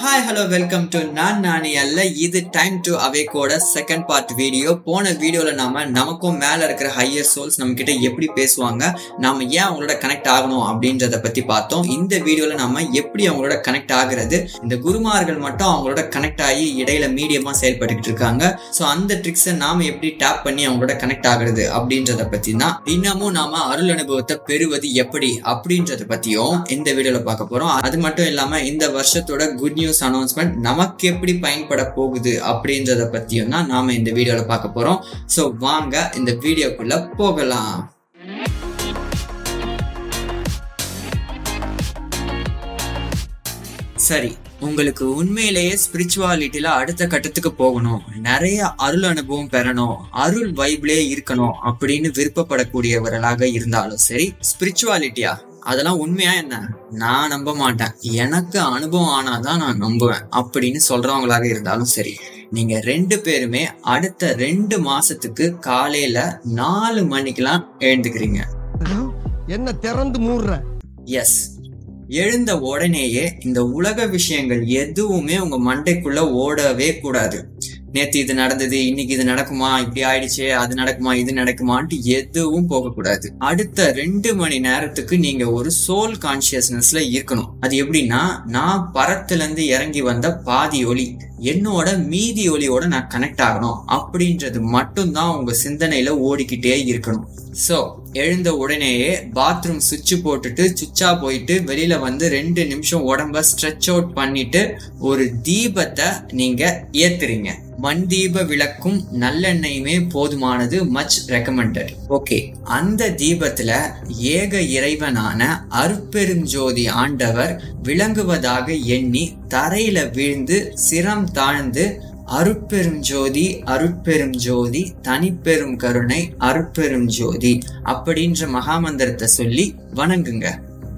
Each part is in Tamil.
ஹாய் ஹலோ வெல்கம் டு நான் நானி அல்ல இது டைம் டு அவேக்கோட செகண்ட் பார்ட் வீடியோ போன வீடியோவில் நாம நமக்கும் மேல இருக்கிற ஹையர் சோல்ஸ் நம்ம கிட்ட எப்படி பேசுவாங்க நாம ஏன் அவங்களோட கனெக்ட் ஆகணும் அப்படின்றத பத்தி பார்த்தோம். இந்த வீடியோவில் நாம எப்படி அவங்களோட கனெக்ட் ஆகுறது இந்த குருமார்கள் மட்டும் அவங்களோட கனெக்ட் ஆகி இடையில மீடியமா செயல்பட்டுக்கிட்டு இருக்காங்க. ஸோ அந்த ட்ரிக்ஸை நாம எப்படி டேப் பண்ணி அவங்களோட கனெக்ட் ஆகுறது அப்படின்றத பத்தி தான் இன்னமும் நாம அருள் அனுபவத்தை பெறுவது எப்படி அப்படின்றத பத்தியும் இந்த வீடியோவில் பார்க்க போறோம். அது மட்டும் இல்லாம இந்த வருஷத்தோட குட் நியூஸ் அனௌன்ஸ்மெண்ட் நமக்கு எப்படி பயன்பட போகுது அப்படின்றத பத்தியும் தான் நாம இந்த வீடியோல பார்க்க போறோம். ஸோ வாங்க இந்த வீடியோக்குள்ள போகலாம். சரி உங்களுக்கு உண்மையிலேயே ஸ்பிரிச்சுவாலிட்டியில அடுத்த கட்டத்துக்கு போகணும். நிறைய அருள் அனுபவம் பெறணும். அருள் வைப்லே இருக்கணும் அப்படின்னு விருப்பப்படக்கூடியவர்களாக இருந்தாலும் சரி ஸ்பிரிச்சுவாலிட்டியா அதெல்லாம் உண்மையா என்ன? நான் நம்ப மாட்டேன். எனக்கு அனுபவம் ஆனாதான் நான் நம்புவேன். அப்படின்னு சொல்றவங்களாக இருந்தாலும் சரி. நீங்க ரெண்டு பேருமே அடுத்த ரெண்டு மாசத்துக்கு காலையில நாலு மணிக்கெல்லாம் எழுந்துக்கிறீங்க. என்ன திறந்து மூடுற? எஸ் எழுந்த உடனேயே இந்த உலக விஷயங்கள் எதுவுமே உங்க மண்டைக்குள்ள ஓடவே கூடாது. நேத்து இது நடந்தது இன்னைக்கு இது நடக்குமா இப்படி ஆயிடுச்சு அது நடக்குமா இது நடக்குமான்ட்டு எதுவும் போகக்கூடாது. அடுத்த ரெண்டு மணி நேரத்துக்கு நீங்க ஒரு சோல் கான்சியஸ்னஸ்ல இருக்கணும். அது எப்படின்னா நான் பரத்துல இருந்து இறங்கி வந்த பாதி ஒளி என்னோட மீதி ஒளியோட நான் கனெக்ட் ஆகணும். அப்படின்றது மட்டும்தான் உங்க சிந்தனையில ஓடிக்கிட்டே இருக்கணும். சோ எழுந்த உடனேயே பாத்ரூம் சுவிட்ச் போட்டுட்டு சுவிட்சா போயிட்டு வெளியில வந்து ரெண்டு நிமிஷம் உடம்ப ஸ்ட்ரெச் அவுட் பண்ணிட்டு ஒரு தீபத்தை நீங்க ஏத்துறீங்க. மண் தீப விளக்கும் நல்லெண்ணெயுமே போதுமானது மச் ரெக்கமெண்டட் ஓகே அந்த தீபத்துல ஏக இறைவனான அருப்பெருஞ்சோதி ஆண்டவர் விளங்குவதாக எண்ணி தரையில வீழ்ந்து சிரம் தாழ்ந்து அருட்பெரும் ஜோதி அருட்பெரும் ஜோதி தனிப்பெரும் கருணை அருட்பெரும் ஜோதி அப்படின்ற மகாமந்திரத்தை சொல்லி வணங்குங்க.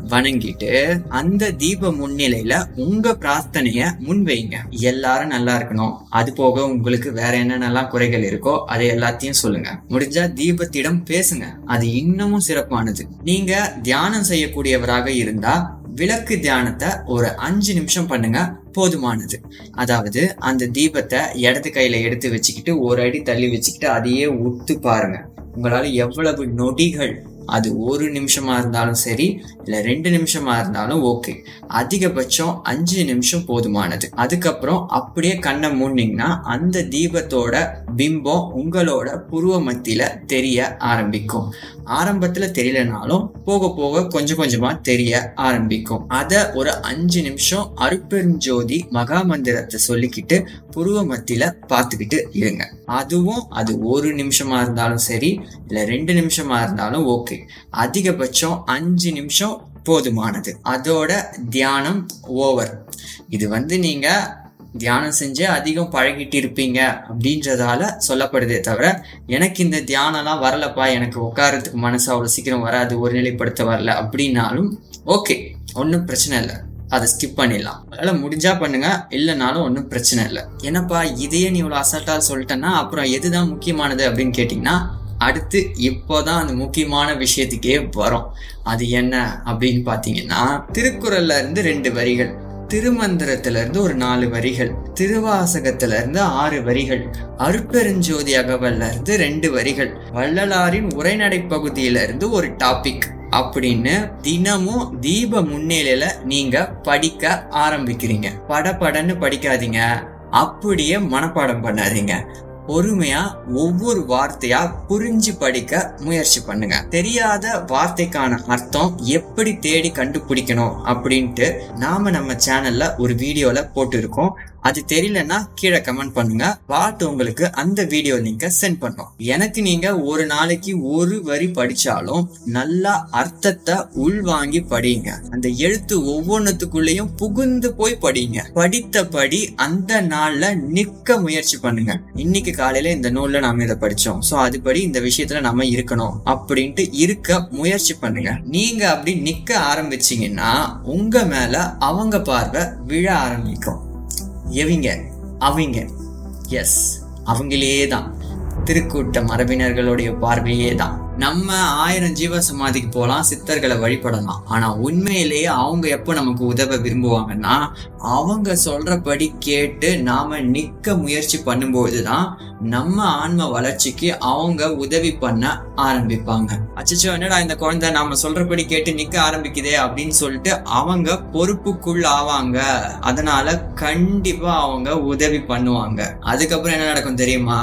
வணங்கிட்டு அந்த தீப முன்னிலையில உங்க பிரார்த்தனைய முன்வைங்க. எல்லாரும் நல்லா இருக்கணும். அது போக உங்களுக்கு வேற என்னென்னலாம் குறைகள் இருக்கோ அதை எல்லாத்தையும் சொல்லுங்க. முடிஞ்சா தீபத்திடம் பேசுங்க. அது இன்னமும் சிறப்பானது. நீங்க தியானம் செய்யக்கூடியவராக இருந்தா விளக்கு தியானத்தை ஒரு அஞ்சு நிமிஷம் பண்ணுங்க போதுமானது. அதாவது அந்த தீபத்தை இடது கையில எடுத்து வச்சுக்கிட்டு ஒரு அடி தள்ளி வச்சுக்கிட்டு அதையே உத்து பாருங்க. உங்களால எவ்வளவு நொடிகள் அது ஒரு நிமிஷமாக இருந்தாலும் சரி இல்லை ரெண்டு நிமிஷமாக இருந்தாலும் ஓகே அதிகபட்சம் அஞ்சு நிமிஷம் போதுமானது. அதுக்கப்புறம் அப்படியே கண்ணை மூடினீங்கன்னா அந்த தீபத்தோட பிம்பம் உங்களோட புருவ மத்தியில் தெரிய ஆரம்பிக்கும். ஆரம்பத்தில் தெரியலனாலும் போக போக கொஞ்சம் கொஞ்சமாக தெரிய ஆரம்பிக்கும். அதை ஒரு அஞ்சு நிமிஷம் அருப்பெருஞ்சோதி மகா மந்திரத்தை சொல்லிக்கிட்டு புருவ மத்தியில் பார்த்துக்கிட்டு இருங்க. அதுவும் அது ஒரு நிமிஷமாக இருந்தாலும் சரி இல்லை ரெண்டு நிமிஷமாக இருந்தாலும் ஓகே அதிகபட்சம் அஞ்சு நிமிஷம் போதுமானது. அதோட தியானம் ஓவர் இது வந்து நீங்க தியானம் செஞ்சு அதிகம் பழகிட்டு இருப்பீங்க அப்படின்றதால சொல்லப்படுதே தவிர எனக்கு இந்த தியானம்லாம் வரலப்பா எனக்கு உட்காரத்துக்கு மனசு அவ்வளோ சீக்கிரம் வராது ஒரு நிலைப்படுத்த வரல அப்படின்னாலும் ஓகே ஒன்றும் பிரச்சனை இல்லை. அதை ஸ்கிப் பண்ணிடலாம். அதனால முடிஞ்சா பண்ணுங்க இல்லைனாலும் ஒன்றும் பிரச்சனை இல்லை. என்னப்பா இதையே நீ இவ்வளோ அசல்ட்டாக சொல்லிட்டேன்னா அப்புறம் எதுதான் முக்கியமானது அப்படின்னு கேட்டிங்கன்னா அடுத்து இப்போதான் அந்த முக்கியமான விஷயத்துக்கே வரும். அது என்ன அப்படின்னு பார்த்தீங்கன்னா திருக்குறள்ல இருந்து ரெண்டு வரிகள் திருமந்திரத்துல இருந்து ஒரு நாலு வரிகள் திருவாசகத்துல இருந்து ஆறு வரிகள் அருட்பெருஞ்சோதி அகவல்ல இருந்து ரெண்டு வரிகள் வள்ளலாரின் உரைநடை பகுதியில இருந்து ஒரு டாபிக் அப்படின்னு தினமும் தீப முன்னிலையில நீங்க படிக்க ஆரம்பிக்கிறீங்க. படபடன்னு படிக்காதீங்க. அப்படியே மனப்பாடம் பண்ணாதீங்க. பொறுமையா ஒவ்வொரு வார்த்தையா புரிஞ்சு படிக்க முயற்சி பண்ணுங்க. தெரியாத வார்த்தைக்கான அர்த்தம் எப்படி தேடி கண்டுபிடிக்கணும் அப்படின்ட்டு நாம நம்ம சேனல்ல ஒரு வீடியோல போட்டு இருக்கோம் அது தெரியலன்னா கீழே கமெண்ட் பண்ணுங்க. பார்த்து உங்களுக்கு அந்த வீடியோ லிங்க சென்ட் பண்ணோம் எனக்கு நீங்க ஒரு நாளைக்கு ஒரு வரி படிச்சாலும் நல்லா அர்த்தத்தை உள்வாங்கி படிங்க. அந்த எழுத்து ஒவ்வொன்றுத்துக்குள்ளேயும் புகுந்து போய் படிங்க. படித்தபடி அந்த நாள்ல நிக்க முயற்சி பண்ணுங்க. இன்னைக்கு காலையில இந்த நூல்ல நாம இதை படிச்சோம். சோ அதுபடி இந்த விஷயத்துல நம்ம இருக்கணும் அப்படின்ட்டு இருக்க முயற்சி பண்ணுங்க. நீங்க அப்படி நிக்க ஆரம்பிச்சீங்கன்னா உங்க மேல அவங்க பார்வை விழ ஆரம்பிக்கும். எவிங்க அவங்க. எஸ் அவங்களே தான் திருக்கூட்ட மரபினர்களுடைய பார்வையே தான் நம்ம ஆயிரம் ஜீவ சமாதிக்கு போகலாம் சித்தர்களை வழிபடலாம். ஆனா உண்மையிலேயே அவங்க எப்போ நமக்கு உதவ விரும்புவாங்கன்னா அவங்க சொல்றபடி கேட்டு நாம நிக்க முயற்சி பண்ணும்போதுதான் நம்ம ஆன்ம வளர்ச்சிக்கு அவங்க உதவி பண்ண ஆரம்பிப்பாங்க. அச்சோ என்னடா இந்த குழந்தை நாம சொல்றபடி கேட்டு நிக்க ஆரம்பிக்குதே அப்படின்னு சொல்லிட்டு அவங்க பொறுப்புக்குள் ஆவாங்க. அதனால கண்டிப்பா அவங்க உதவி பண்ணுவாங்க. அதுக்கப்புறம் என்ன நடக்கும் தெரியுமா?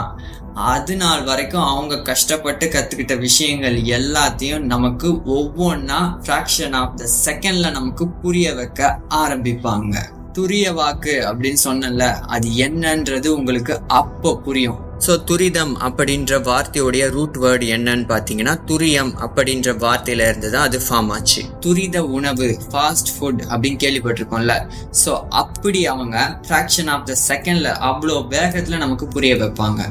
அது நாள் வரைக்கும் அவங்க கஷ்டப்பட்டு கத்துக்கிட்ட விஷயங்கள் எல்லாத்தையும் நமக்கு ஒவ்வொன்னா ஃபிராக்ஷன் ஆஃப் த செகண்ட்ல நமக்கு புரிய வைக்க ஆரம்பிப்பாங்க. துரிய வாக்கு அப்படின்னு சொன்னல அது என்னன்றது உங்களுக்கு அப்போ புரியும். ஸோ துரிதம் அப்படின்ற வார்த்தையுடைய ரூட் வேர்டு என்னன்னு பார்த்தீங்கன்னா துரியம் அப்படின்ற வார்த்தையில இருந்து தான் அது ஃபார்ம் ஆச்சு. துரித உணவு ஃபாஸ்ட் ஃபுட் அப்படின்னு கேள்விப்பட்டிருக்கோம்ல. ஸோ அப்படி அவங்க ஃப்ராக்ஷன் ஆஃப் த செகண்ட்ல அவ்வளோ வேகத்தில் நமக்கு புரிய வைப்பாங்க.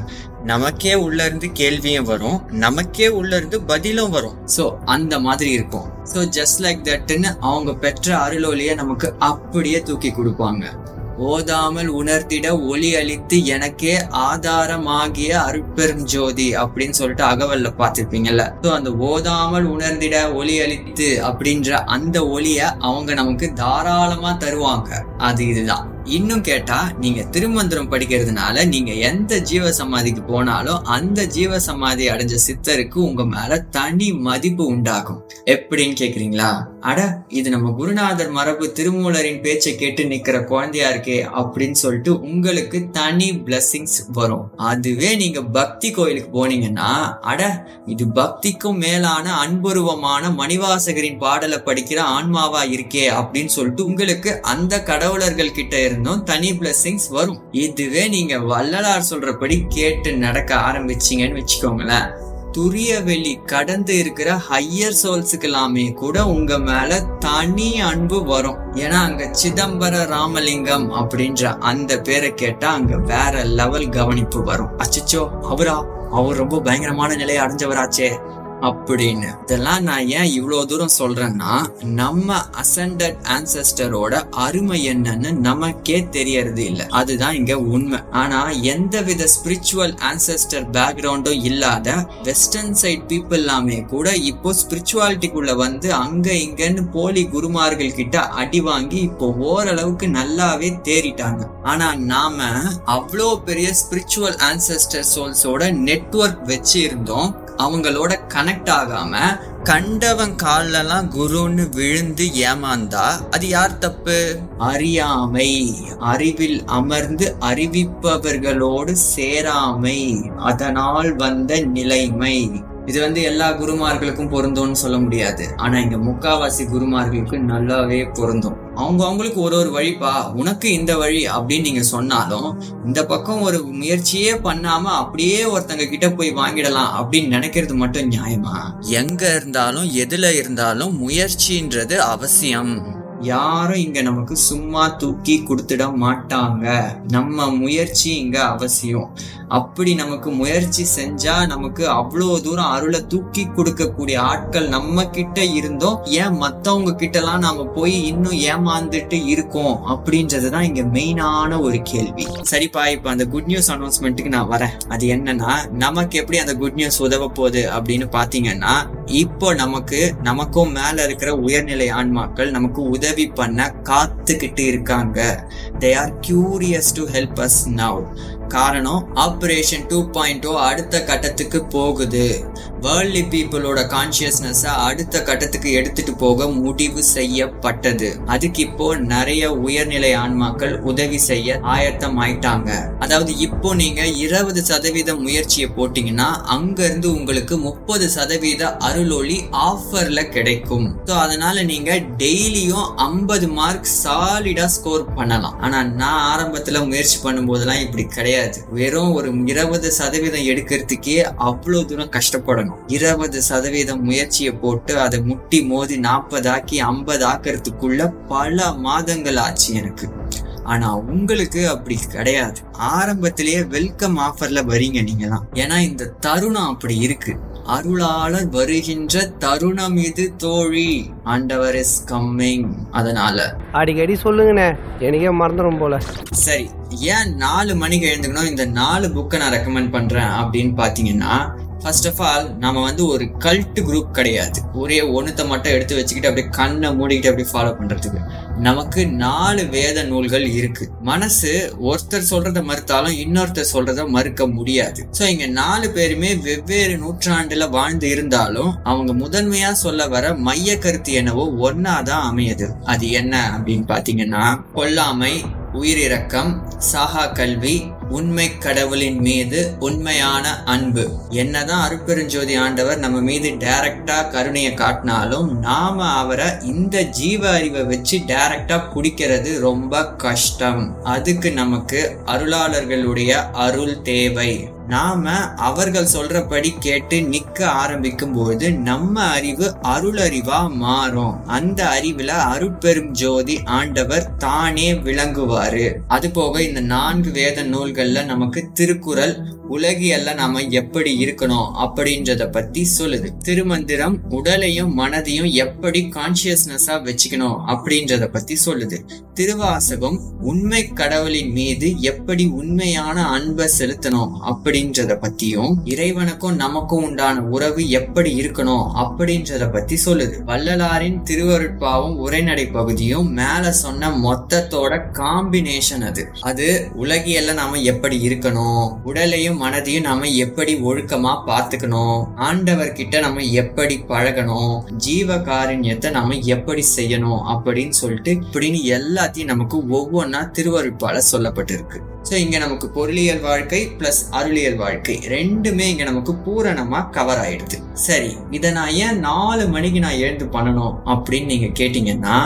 நமக்கே உள்ள இருந்து கேள்வியும் வரும். நமக்கே உள்ள இருந்து பதிலும் வரும். ஸோ அந்த மாதிரி இருக்கும். ஸோ ஜஸ்ட் லைக் தட்னு அவங்க பெற்ற அருளொலிய நமக்கு அப்படியே தூக்கி கொடுப்பாங்க. ஓதாமல் உணர்த்திட ஒளி அளித்து எனக்கே ஆதாரமாகிய அருட்பெருஞ்சோதி அப்படின்னு சொல்லிட்டு அகவல்ல பார்த்திருப்பீங்கல்ல. ஸோ அந்த ஓதாமல் உணர்ந்திட ஒளி அளித்து அப்படின்ற அந்த ஒளிய அவங்க நமக்கு தாராளமா தருவாங்க. அது இதுதான். இன்னும் கேட்டா நீங்க திருமந்திரம் படிக்கிறதுனால நீங்க எந்த ஜீவ சமாதிக்கு போனாலும் அந்த ஜீவ சமாதி அடைஞ்ச சித்தருக்கு உங்க மேல தனி மதிப்பு உண்டாகும். எப்படின்னு கேக்குறீங்களா? அட இது நம்ம குருநாதர் மரபு திருமூலரின் பேச்சை கேட்டு நிக்கிற குழந்தையா இருக்கே அப்படின்னு சொல்லிட்டு உங்களுக்கு தனி பிளஸ்ஸிங்ஸ் வரும். அதுவே நீங்க பக்தி கோயிலுக்கு போனீங்கன்னா அட இது பக்திக்கும் மேலான அன்புருவமான மணிவாசகரின் பாடலை படிக்கிற ஆன்மாவா இருக்கே அப்படின்னு சொல்லிட்டு உங்களுக்கு அந்த கடவுளர்கள் கிட்ட இருந்தும் தனி பிளஸ்ஸிங்ஸ் வரும். இதுவே நீங்க வள்ளலார் சொல்றபடி கேட்டு நடக்க ஆரம்பிச்சீங்கன்னு வச்சுக்கோங்களேன். துரிய வெளி கடந்து இருக்கிற ஹையர் சோல்ஸுக்கெல்லாமே கூட உங்க மேல தனி அன்பு வரும். ஏன்னா அங்க சிதம்பர ராமலிங்கம் அப்படின்ற அந்த பேரை கேட்டா அங்க வேற லெவல் கவனிப்பு வரும். அச்சச்சோ அவரா? அவர் ரொம்ப பயங்கரமான நிலையை அடைஞ்சவராச்சே. அப்படின்னு. இதெல்லாம் நான் ஏன் இவ்வளோ தூரம் சொல்றேன்னா நம்ம அசண்டட் ஆன்சஸ்டரோட அருமை என்னன்னு நமக்கே தெரியறது இல்ல. அதுதான் இங்க உண்மை. ஆனா எந்த வித ஸ்பிரிச்சுவல் ஆன்சஸ்டர் பேக்ரவுண்டும் இல்லாத வெஸ்டர்ன் சைட் பீப்புள் எல்லாமே கூட இப்போ ஸ்பிரிச்சுவாலிட்டிக்குள்ள வந்து அங்க இங்கன்னு போலி குருமார்கள் கிட்ட அடி வாங்கி இப்போ ஓரளவுக்கு நல்லாவே தேறிட்டாங்க. ஆனா நாம அவ்வளோ பெரிய ஸ்பிரிச்சுவல் ஆன்சஸ்டர் சோல்ஸோட நெட்வொர்க் வச்சு இருந்தோம் அவங்களோட கனெக்ட் ஆகாம கண்டவன் காலெல்லாம் குருன்னு விழுந்து ஏமாந்தா அது யார் தப்பு? அறியாமை. அறிவில் அமர்ந்து அறிவிப்பவர்களோடு சேராமை. அதனால் வந்த நிலைமை. இது வந்து எல்லா குருமார்களுக்கும் பொருந்தும்னு சொல்ல முடியாது. ஆனா இங்க முக்காவாசி குருமார்களுக்கு நல்லாவே பொருந்தும். அவங்க அவங்களுக்கு ஒரு ஒரு வழிப்பா உனக்கு இந்த வழி அப்படின்னு நீங்க சொன்னாலும் இந்த பக்கம் ஒரு முயற்சியே பண்ணாம அப்படியே ஒருத்தங்க கிட்ட போய் வாங்கிடலாம் அப்படின்னு நினைக்கிறது மட்டும் நியாயமா? எங்க இருந்தாலும் எதுல இருந்தாலும் முயற்சின்றது அவசியம். யாரும் இங்க நமக்கு சும்மா தூக்கி கொடுத்துட மாட்டாங்க. நம்ம முயற்சி இங்க அவசியம். அப்படி நமக்கு முயற்சி செஞ்சா நமக்கு அவ்வளோ தூரம் அருளை தூக்கி கொடுக்கக்கூடிய ஆட்கள் நம்ம கிட்ட இருந்தோம். ஏன் மத்தவங்க கிட்ட எல்லாம் நாம போய் இன்னும் ஏமாந்துட்டு இருக்கோம் அப்படின்றதுதான் இங்க மெயினான ஒரு கேள்வி. சரிப்பா இப்ப அந்த குட் நியூஸ் அனௌன்ஸ்மெண்ட்டுக்கு நான் வரேன். அது என்னன்னா நமக்கு எப்படி அந்த குட் நியூஸ் உதவ போகுது அப்படின்னு பாத்தீங்கன்னா இப்போ நமக்கு நமக்கும் மேல இருக்கிற உயர்நிலை ஆன்மாக்கள் நமக்கு உதவி பண்ண காத்துக்கிட்டு இருக்காங்க. They are curious to help us now காரணம் ஆப்ரேஷன் டூ பாயிண்ட் அடுத்த கட்டத்துக்கு போகுது. வேர்ல்டி பீப்புளோட கான்சியஸ்னஸை அடுத்த கட்டத்துக்கு எடுத்துட்டு போக முடிவு செய்யப்பட்டது. அதுக்கு இப்போ நிறைய உயர்நிலை ஆன்மாக்கள் உதவி செய்ய ஆயத்தம் ஆயிட்டாங்க அதாவது இப்போ நீங்க இருபது சதவீத முயற்சியை போட்டீங்கன்னா அங்க இருந்து உங்களுக்கு முப்பது சதவீத அருளொளி ஆஃபர்ல கிடைக்கும். ஸோ அதனால நீங்க டெய்லியும் ஐம்பது மார்க் சாலிடா ஸ்கோர் பண்ணலாம். ஆனா நான் ஆரம்பத்துல முயற்சி பண்ணும்போதெல்லாம் இப்படி கிடையாது. வெறும் ஒரு இருபது சதவீதம் எடுக்கிறதுக்கே அவ்வளவு தூரம் கஷ்டப்படணும். இருபது சதவீதம் முயற்சியை போட்டு அதை முட்டி மோதி நாற்பது ஆக்கி ஐம்பது ஆக்கிறதுக்குள்ள பல மாதங்கள் ஆச்சு எனக்கு. ஆனா உங்களுக்கு அப்படி கிடையாது. ஆரம்பத்திலேயே வெல்கம் ஆஃபர்ல வரீங்க நீங்கலாம் ஏன்னா இந்த தருணம் அப்படி இருக்கு. அருளாளர் வருகின்ற தருணம் இது தோழி. ஆண்டவர் இஸ் கம்மிங் அதனால. அடிக்கடி சொல்லுங்கண்ணே. எனக்கே மறந்துடும் போல. சரி ஏன் நாலு மணிக்கு எழுந்துக்கணும்? இந்த நாலு புக்கை நான் ரெக்கமெண்ட் பண்றேன் அப்படின்னு பாத்தீங்கன்னா ஃபர்ஸ்ட் ஆஃப் ஆல் நம்ம வந்து ஒரு கல்ட் குரூப் கிடையாது. ஒரே ஒன்றுத்தை மட்டும் எடுத்து வச்சுக்கிட்டு அப்படியே கண்ணை மூடிக்கிட்டு அப்படியே ஃபாலோ பண்றதுக்கு. நமக்கு நாலு வேத நூல்கள் இருக்கு. மனசு ஒருத்தர் சொல்றத மறுத்தாலும் இன்னொருத்தர் சொல்றத மறுக்க முடியாது. சோ இங்க நாலு பேருமே வெவ்வேறு நூற்றாண்டுல வாழ்ந்து இருந்தாலும் அவங்க முதன்மையா சொல்ல வர மைய கருத்து என்னவோ ஒன்னாதான் அமையுது. அது என்ன அப்படின்னு பாத்தீங்கன்னா கொல்லாமை உயிரிரக்கம் சாகா கல்வி உண்மை கடவுளின் மீது உண்மையான அன்பு. என்னதான் அருப்பெருஞ்சோதி ஆண்டவர் நம்ம மீது டைரக்டா கருணையை காட்டினாலும் நாம அவரை இந்த ஜீவ அறிவை வச்சு டைரக்டா பிடிக்கிறது ரொம்ப கஷ்டம். அதுக்கு நமக்கு அருளாளர்களுடைய அருள் தேவை. நாம அவர்கள் சொல்றபடி கேட்டு நிக்க ஆரம்பிக்கும் போது நம்ம அறிவு அருளறிவா மாறும். அந்த அறிவுல அருட்பெரும் ஜோதி ஆண்டவர் தானே விளங்குவாரு. அது போக இந்த நான்கு வேத நூல்கள்ல நமக்கு திருக்குறள் உலகியல்ல நாம எப்படி இருக்கணும் அப்படின்றத பத்தி சொல்லுது. திருமந்திரம் உடலையும் மனதையும் எப்படி கான்சியஸ்னஸா வச்சுக்கணும் அப்படின்றத பத்தி சொல்லுது. திருவாசகம் உண்மை கடவுளின் மீது எப்படி உண்மையான அன்பை செலுத்தணும் அப்படி அப்படின்றத பத்தியும் இறைவனுக்கும் நமக்கும் உண்டான உறவு எப்படி இருக்கணும் அப்படின்றத பத்தி சொல்லுது. வள்ளலாரின் திருவருட்பாவும் உரைநடை பகுதியும் மேல சொன்ன மொத்தத்தோட காம்பினேஷன் அது. அது உலகியல்ல நாம எப்படி இருக்கணும் உடலையும் மனதையும் நாம எப்படி ஒழுக்கமா பார்த்துக்கணும் ஆண்டவர்கிட்ட நம்ம எப்படி பழகணும் ஜீவ காருண்யத்தை நாம எப்படி செய்யணும் அப்படின்னு சொல்லிட்டு இப்படின்னு எல்லாத்தையும் நமக்கு ஒவ்வொன்றா திருவருட்பால சொல்லப்பட்டிருக்கு. ஸோ இங்க நமக்கு பொருளியல் வாழ்க்கை பிளஸ் அருளியல் வாழ்க்கை. ரெண்டுமே இங்க நமக்கு பூரணமா கவர் ஆயிடுது. சரி இதை நான் ஏன் நாலு மணிக்கு நான் எழுந்து பண்ணணும் அப்படின்னு நீங்க கேட்டீங்கன்னா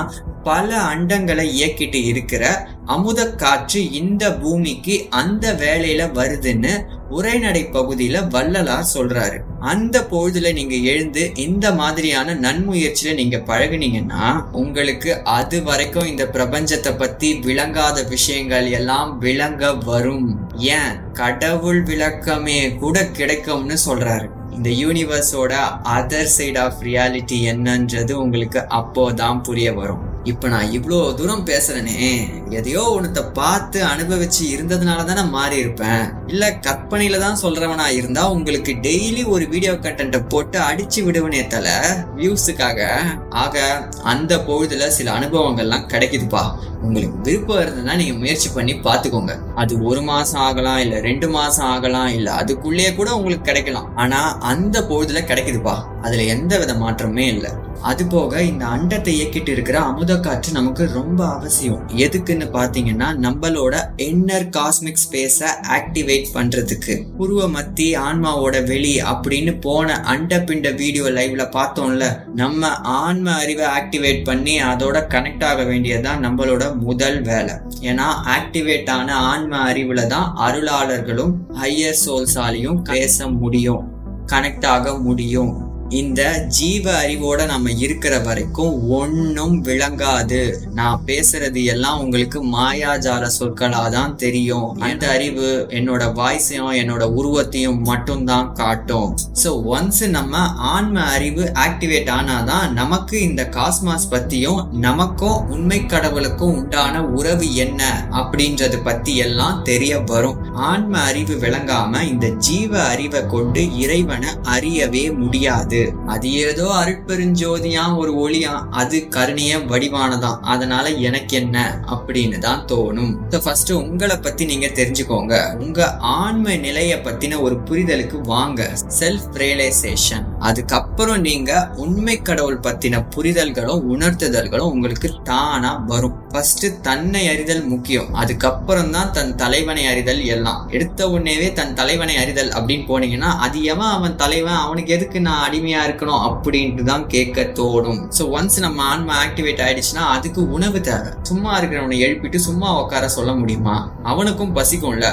பல அண்டங்களை இயக்கிட்டு இருக்கிற அமுத காற்று இந்த பூமிக்கு அந்த வேலையில வருதுன்னு உரைநடை பகுதியில வள்ளலார் சொல்றாரு. அந்த பொழுதுல நீங்க எழுந்து இந்த மாதிரியான நன்முயற்சியில நீங்க பழகுனீங்கன்னா உங்களுக்கு அது வரைக்கும் இந்த பிரபஞ்சத்தை பத்தி விளங்காத விஷயங்கள் எல்லாம் விளங்க வரும். ஏன்? கடவுள் விளக்கமே கூட கிடைக்கும்னு சொல்றாரு. இந்த யூனிவர்ஸோட அதர் சைட் ஆஃப் ரியாலிட்டி என்னன்றது உங்களுக்கு அப்போதான் புரிய வரும். இப்ப நான் இவ்வளோ தூரம் பேசுறேனே. எதையோ ஒன்றத்தை பார்த்து அனுபவிச்சு இருந்ததுனால தானே மாறி இருப்பேன். இல்ல கற்பனையில தான் சொல்றவனா இருந்தா உங்களுக்கு டெய்லி ஒரு வீடியோ கண்டென்ட்டை போட்டு அடிச்சு விடுவனே தல. வியூஸுக்காக ஆக அந்த பொழுதுல சில அனுபவங்கள்லாம் கிடைக்குதுப்பா. உங்களுக்கு விருப்பம் இருந்ததுன்னா நீங்க முயற்சி பண்ணி பாத்துக்கோங்க அது ஒரு மாசம் ஆகலாம் இல்ல ரெண்டு மாசம் ஆகலாம் இல்ல அதுக்குள்ளேயே கூட உங்களுக்கு கிடைக்கலாம். ஆனா அந்த பொழுதுல கிடைக்குதுப்பா. அதுல எந்த வித மாற்றமே இல்லை. அது போக இந்த அண்டத்தை இயக்கிட்டு இருக்கிற அமுத காற்று நமக்கு ரொம்ப அவசியம். எதுக்குன்னு பாத்தீங்கன்னா நம்மளோட இன்னர் காஸ்மிக் ஸ்பேஸ ஆக்டிவேட் பண்றதுக்கு. உருவ மத்தி ஆன்மாவோட வெளி அப்படின்னு போன அண்ட பிண்ட வீடியோ லைவ்ல பார்த்தோம்ல நம்ம ஆன்ம அறிவை ஆக்டிவேட் பண்ணி அதோட கனெக்ட் ஆக வேண்டியதுதான் நம்மளோட முதல் வேலை. ஏன்னா ஆக்டிவேட் ஆன ஆன்ம அறிவுல தான் அருளாளர்களும் ஹையர் சோல்ஸாலையும் பேச முடியும் கனெக்ட் ஆக முடியும். இந்த ஜீவ அறிவோட நம்ம இருக்கிற வரைக்கும் ஒன்னும் விளங்காது. நான் பேசுறது எல்லாம் உங்களுக்கு மாயாஜால சொற்களா தான் தெரியும். அந்த அறிவு என்னோட வாய்ஸையும் என்னோட உருவத்தையும் மட்டும்தான் காட்டும். ஸோ ஒன்ஸ் நம்ம ஆன்ம அறிவு ஆக்டிவேட் ஆனாதான் நமக்கு இந்த காஸ்மாஸ் பத்தியும் நமக்கும் உண்மை கடவுளுக்கும் உண்டான உறவு என்ன அப்படின்றது பத்தி எல்லாம் தெரிய வரும். ஆன்ம அறிவு விளங்காம இந்த ஜீவ அறிவை கொண்டு இறைவனை அறியவே முடியாது. அது ஏதோ அருட்பெருஞ்சோதியா ஒரு ஒளியா அது கருணைய வடிவானதான் அதனால எனக்கு என்ன அப்படின்னு தான் தோணும். ஃபர்ஸ்ட் உங்களை பத்தி நீங்க தெரிஞ்சுக்கோங்க. உங்க ஆன்ம நிலைய பத்தின ஒரு புரிதலுக்கு வாங்க. செல்ஃப் ரியலைசேஷன் அதுக்கப்புறம் நீங்க உண்மை கடவுள் பத்தின புரிதல்களும் உணர்த்துதல்களும் உங்களுக்கு தானா வரும். ஃபர்ஸ்ட் தன்னை அறிதல் முக்கியம். அதுக்கப்புறம் தான் தன் தலைவனை அறிதல் எல்லாம். எடுத்த உடனேவே தன் தலைவனை அறிதல் அப்படின்னு போனீங்கன்னா அது எவன் அவன் தலைவன்? அவனுக்கு எதுக்கு நான் அடிமையா இருக்கணும் அப்படின்ட்டு தான் கேட்க தோணும். ஸோ ஒன்ஸ் நம்ம ஆன்மா ஆக்டிவேட் ஆயிடுச்சுன்னா அதுக்கு உணவு தேவை. சும்மா இருக்கிறவனை எழுப்பிட்டு சும்மா உட்கார சொல்ல முடியுமா? அவனுக்கும் பசிக்கும்ல.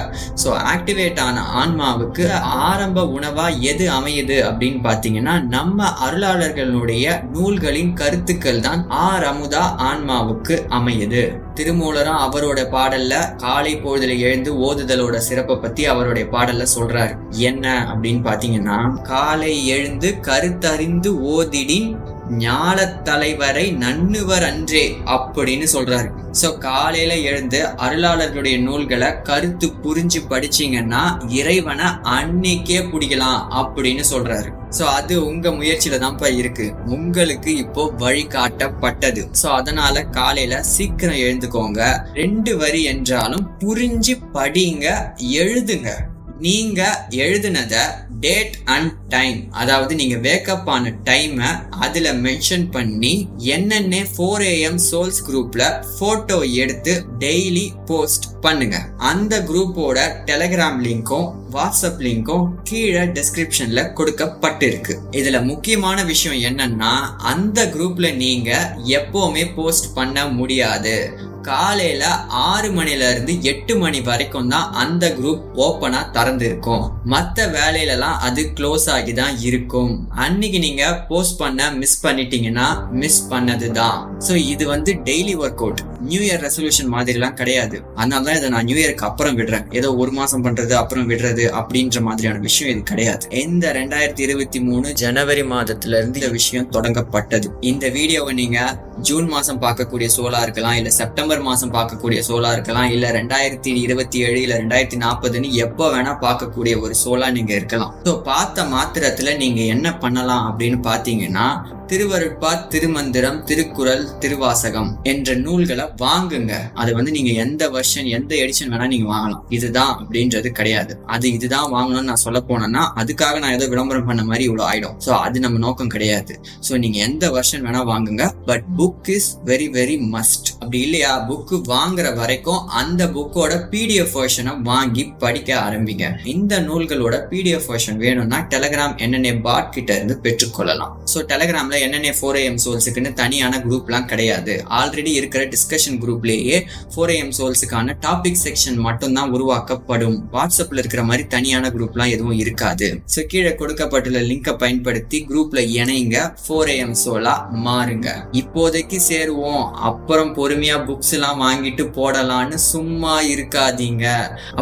ஸோ ஆக்டிவேட் ஆன ஆன்மாவுக்கு ஆரம்ப உணவா எது அமையுது அப்படின்னு பார்த்தீங்கன்னா நம்ம அருளாளர்களுடைய நூல்களின் கருத்துக்கள் தான் ஆர் அமுதா ஆன்மாவுக்கு அமையுது. திருமூலரும் அவரோட பாடல்ல காலை பொழுதுல எழுந்து ஓதுதலோட சிறப்பை பத்தி அவருடைய பாடல்ல சொல்றாரு. என்ன அப்படின்னு பாத்தீங்கன்னா காலை எழுந்து கருத்தறிந்து ஓதிடின் ஞான தலைவரை நன்னுவர் அன்றே அப்படின்னு சொல்றாரு. சோ காலையில எழுந்து அருளாளர்களுடைய நூல்களை கருத்து புரிஞ்சு படிச்சீங்கன்னா இறைவனை அன்னைக்கே பிடிக்கலாம் அப்படின்னு சொல்றாரு. சோ அது உங்க முயற்சியில தான்ப்பா இருக்கு. உங்களுக்கு இப்போ வழிகாட்டப்பட்டது. சோ அதனால காலையில சீக்கிரம் எழுந்துக்கோங்க. ரெண்டு வரி என்றாலும் புரிஞ்சு படிங்க எழுதுங்க. நீங்க எழுதுனத டேட் அண்ட் டைம் அதாவது நீங்க வேக்கப் ஆன டைமை அதுல மென்ஷன் பண்ணி என்னென்ன ஃபோர் ஏஎம் சோல்ஸ் குரூப்ல போட்டோ எடுத்து டெய்லி போஸ்ட் பண்ணுங்க. அந்த குரூப்போட டெலகிராம் லிங்க்கும் வாட்ஸ்அப் லிங்க்கும் கீழே டிஸ்கிரிப்ஷன்ல கொடுக்கப்பட்டிருக்கு. இதுல முக்கியமான விஷயம் என்னன்னா அந்த குரூப்ல நீங்க எப்பவுமே போஸ்ட் பண்ண முடியாது. காலையில ஆறு மணில இருந்து எட்டு மணி வரைக்கும் தான் அந்த குரூப் ஓப்பனா திறந்து இருக்கும் வேலையிலலாம் அது க்ளோஸ் ஆகி தான் இருக்கும். அன்னைக்கு நீங்க போஸ்ட் பண்ண மிஸ் பண்ணிட்டீங்கன்னா மிஸ் பண்ணது தான். ஸோ இது வந்து daily work out new year resolution மாதிரிலாம் கிடையாது. அதனால தான் இதை நான் நியூ இயருக்கு அப்புறம் விடுறேன். ஏதோ ஒரு மாசம் பண்றது அப்புறம் விடுறது அப்படின்ற மாதிரியான விஷயம் இது கிடையாது. இந்த ரெண்டாயிரத்தி இருபத்தி மூணு ஜனவரி மாதத்துல இருந்து இந்த விஷயம் தொடங்கப்பட்டது. இந்த வீடியோவை நீங்க ஜூன் மாசம் பார்க்கக்கூடிய சோலா இருக்கலாம் இல்ல செப்டம்பர் மாசம் பார்க்கக்கூடிய சோலா இருக்கலாம் இல்ல ரெண்டாயிரத்தி இருபத்தி ஏழு இல்ல ரெண்டாயிரத்தி நாற்பதுன்னு எப்போ வேணா பார்க்கக்கூடிய ஒரு சோலா நீங்க இருக்கலாம். ஸோ பார்த்த மாத்திரத்துல நீங்க என்ன பண்ணலாம் அப்படின்னு பாத்தீங்கன்னா திருவருட்பா திருமந்திரம் திருக்குறள் திருவாசகம் என்ற நூல்களை வாங்குங்க. அது வந்து நீங்க எந்த வெர்ஷன் எந்த எடிஷன் வேணா நீங்க வாங்கலாம். இதுதான் அப்படின்றது கிடையாது. அது இதுதான் வாங்கணும்னு நான் சொல்ல போனேன்னா அதுக்காக நான் ஏதோ விளம்பரம் பண்ண மாதிரி இவ்வளவு ஆயிடும். ஸோ அது நம்ம நோக்கம் கிடையாது. ஸோ நீங்க எந்த வெர்ஷன் வேணா வாங்குங்க. But book is very very must அப்படி இல்லையா? புக்கு வாங்குற வரைக்கும் அந்த புக்கோட பிடிஎஃப் வெர்ஷனை வாங்கி படிக்க ஆரம்பிங்க. இந்த நூல்களோட பிடிஎஃப் வெர்ஷன் வேணும்னா டெலகிராம் என்னென்ன பாட் கிட்ட இருந்து பெற்றுக்கொள்ளலாம். ஸோ டெலகிராம்ல என்னென்ன ஃபோர் ஏஎம் சோல்ஸுக்குன்னு தனியான குரூப்லாம் கிடையாது. ஆல்ரெடி இருக்கிற டிஸ்கஷன் குரூப்லேயே ஃபோர் ஏஎம் சோல்ஸுக்கான டாபிக் செக்ஷன் மட்டும்தான் உருவாக்கப்படும். வாட்ஸ்அப்ல இருக்கிற மாதிரி தனியான குரூப்லாம் எதுவும் இருக்காது. ஸோ கீழே கொடுக்கப்பட்டுள்ள லிங்கை பயன்படுத்தி குரூப்ல இணைங்க. ஃபோர் ஏஎம் சோலா மாறுங்க. இப்போதைக்கு சேருவோம். அப்புறம் பொறுமையா புக்ஸ் எல்லாம் வாங்கிட்டு போடலான்னு சும்மா இருக்காதீங்க.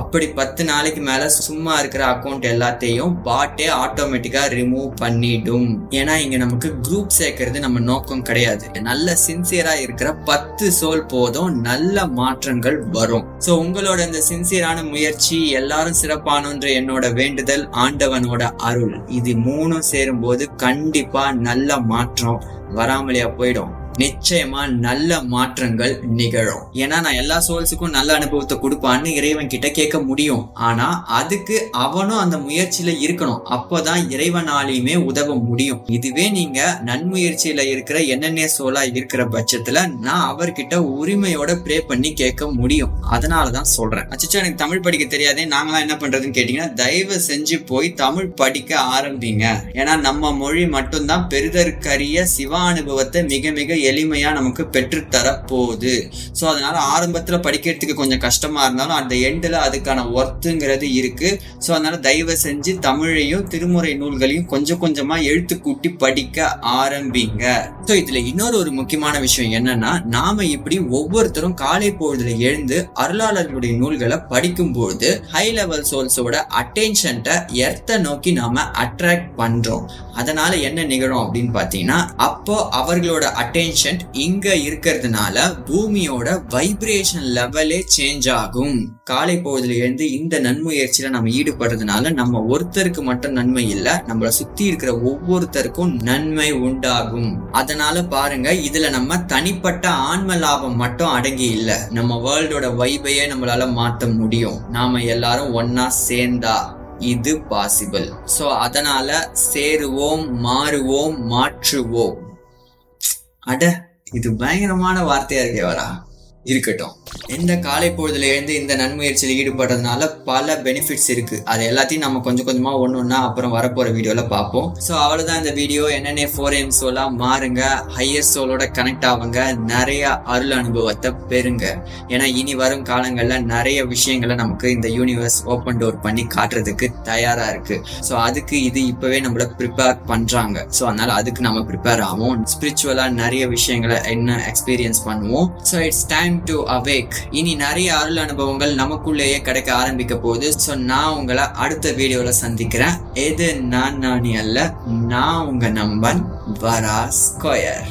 அப்படி பத்து நாளைக்கு மேல சும்மா இருக்கிற அக்கௌண்ட் எல்லாத்தையும் பாட்டே ஆட்டோமேட்டிக்கா ரிமூவ் பண்ணிடும். ஏன்னா இங்க நமக்கு குரூப் சேர்க்கறது நம்ம நோக்கம் கிடையாது. நல்ல சின்சியரா இருக்கிற பத்து சோல் போதும் நல்ல மாற்றங்கள் வரும். சோ உங்களோட இந்த சின்சியரான முயற்சி எல்லாரும் சிறப்பானோன்ற என்னோட வேண்டுதல் ஆண்டவனோட அருள் இது மூணும் சேரும்போது கண்டிப்பா நல்ல மாற்றம் வராமலையா போயிடும். நிச்சயமா நல்ல மாற்றங்கள் நிகழும். ஏன்னா நான் எல்லா சோல்ஸுக்கும் நல்ல அனுபவத்தை கொடுப்பான்னு இறைவன் கிட்ட கேட்க முடியும். ஆனா அதுக்கு அவனும் அந்த முயற்சியில இருக்கணும். அப்போதான் இறைவனாலையுமே உதவ முடியும். இதுவே நீங்க நன்முயற்சியில இருக்கிற என்னென்ன சோலா இருக்கிற பட்சத்துல நான் அவர்கிட்ட உரிமையோட ப்ரே பண்ணி கேட்க முடியும். அதனாலதான் சொல்றேன். அச்சோ எனக்கு தமிழ் படிக்க தெரியாதே. நாங்களாம் என்ன பண்றதுன்னு கேட்டீங்கன்னா தயவு செஞ்சு போய் தமிழ் படிக்க ஆரம்பிங்க. ஏன்னா நம்ம மொழி மட்டும்தான் பெரிதற்கரிய சிவ அனுபவத்தை மிக மிக எளிமையா நமக்கு பெற்றுத்தர போகுது ஸோ அதனால ஆரம்பத்துல படிக்கிறதுக்கு கொஞ்சம் கஷ்டமா இருந்தாலும் அந்த எண்டில் அதுக்கான ஒர்த்துங்கிறது இருக்கு. ஸோ அதனால தயவு செஞ்சு தமிழையும் திருமுறை நூல்களையும் கொஞ்சம் கொஞ்சமா எழுத்து கூட்டி படிக்க ஆரம்பிங்க. ஸோ இதுல இன்னொரு ஒரு முக்கியமான விஷயம் என்னன்னா நாம இப்படி ஒவ்வொருத்தரும் காலை பொழுதுல எழுந்து அருளாளர்களுடைய நூல்களை படிக்கும் பொழுது ஹை லெவல் சோல்ஸோட அட்டென்ஷன்ட்ட எர்த்த நோக்கி நாம அட்ராக்ட் பண்றோம். அதனால என்ன நிகழும் அப்படின்னு பாத்தீங்கன்னா அப்போ அவர்களோட அட்டென்ஷன் இங்க இருக்கிறதுனால பூமியோட வைப்ரேஷன் லெவலே சேஞ்ச் ஆகும். காலை பொழுதுல எழுந்து இந்த நன்முயற்சியில நம்ம ஈடுபடுறதுனால நம்ம ஒருத்தருக்கு மட்டும் நன்மை இல்ல நம்மள சுத்தி இருக்கிற ஒவ்வொருத்தருக்கும் நன்மை உண்டாகும். அதனால பாருங்க இதுல நம்ம தனிப்பட்ட ஆன்ம லாபம் மட்டும் அடங்கி இல்ல. நம்ம வேர்ல்டோட வைபையே நம்மளால மாத்த முடியும். நாம எல்லாரும் ஒன்னா சேர்ந்தா இது பாசிபிள் சோ அதனால சேருவோம் மாறுவோம் மாற்றுவோம். அட இது பயங்கரமான வார்த்தையா இருக்கேவரா இருக்கட்டும். இந்த காலை பொழுதுல எழுந்து இந்த நன்முயற்சியில் ஈடுபடுறதுனால பல பெனிஃபிட்ஸ் இருக்கு. அது எல்லாத்தையும் நம்ம கொஞ்சம் கொஞ்சமா ஒன்று ஒன்றா அப்புறம் வரப்போற வீடியோல பார்ப்போம். ஸோ அவ்வளவுதான் இந்த வீடியோ என்னென்ன ஃபோர் எம் சோலா மாறுங்க. ஹையர் சோலோட கனெக்ட் ஆகுங்க. நிறைய அருள் அனுபவத்தை பெறுங்க. ஏன்னா இனி வரும் காலங்கள்ல நிறைய விஷயங்களை நமக்கு இந்த யூனிவர்ஸ் ஓப்பன் டோர் பண்ணி காட்டுறதுக்கு தயாரா இருக்கு. ஸோ அதுக்கு இது இப்பவே நம்மள ப்ரிப்பேர் பண்றாங்க. ஸோ அதனால அதுக்கு நம்ம ப்ரிப்பேர் ஆகும் ஸ்பிரிச்சுவலா நிறைய விஷயங்களை என்ன எக்ஸ்பீரியன்ஸ் பண்ணுவோம். So it's time time to awake இனி நிறைய அருள் அனுபவங்கள் நமக்குள்ளேயே கிடைக்க ஆரம்பிக்க போகுது. ஸோ நான் உங்களை அடுத்த வீடியோல சந்திக்கிறேன். எது நான் நானி அல்ல. நான் உங்க நம்பன் வரா ஸ்கொயர்.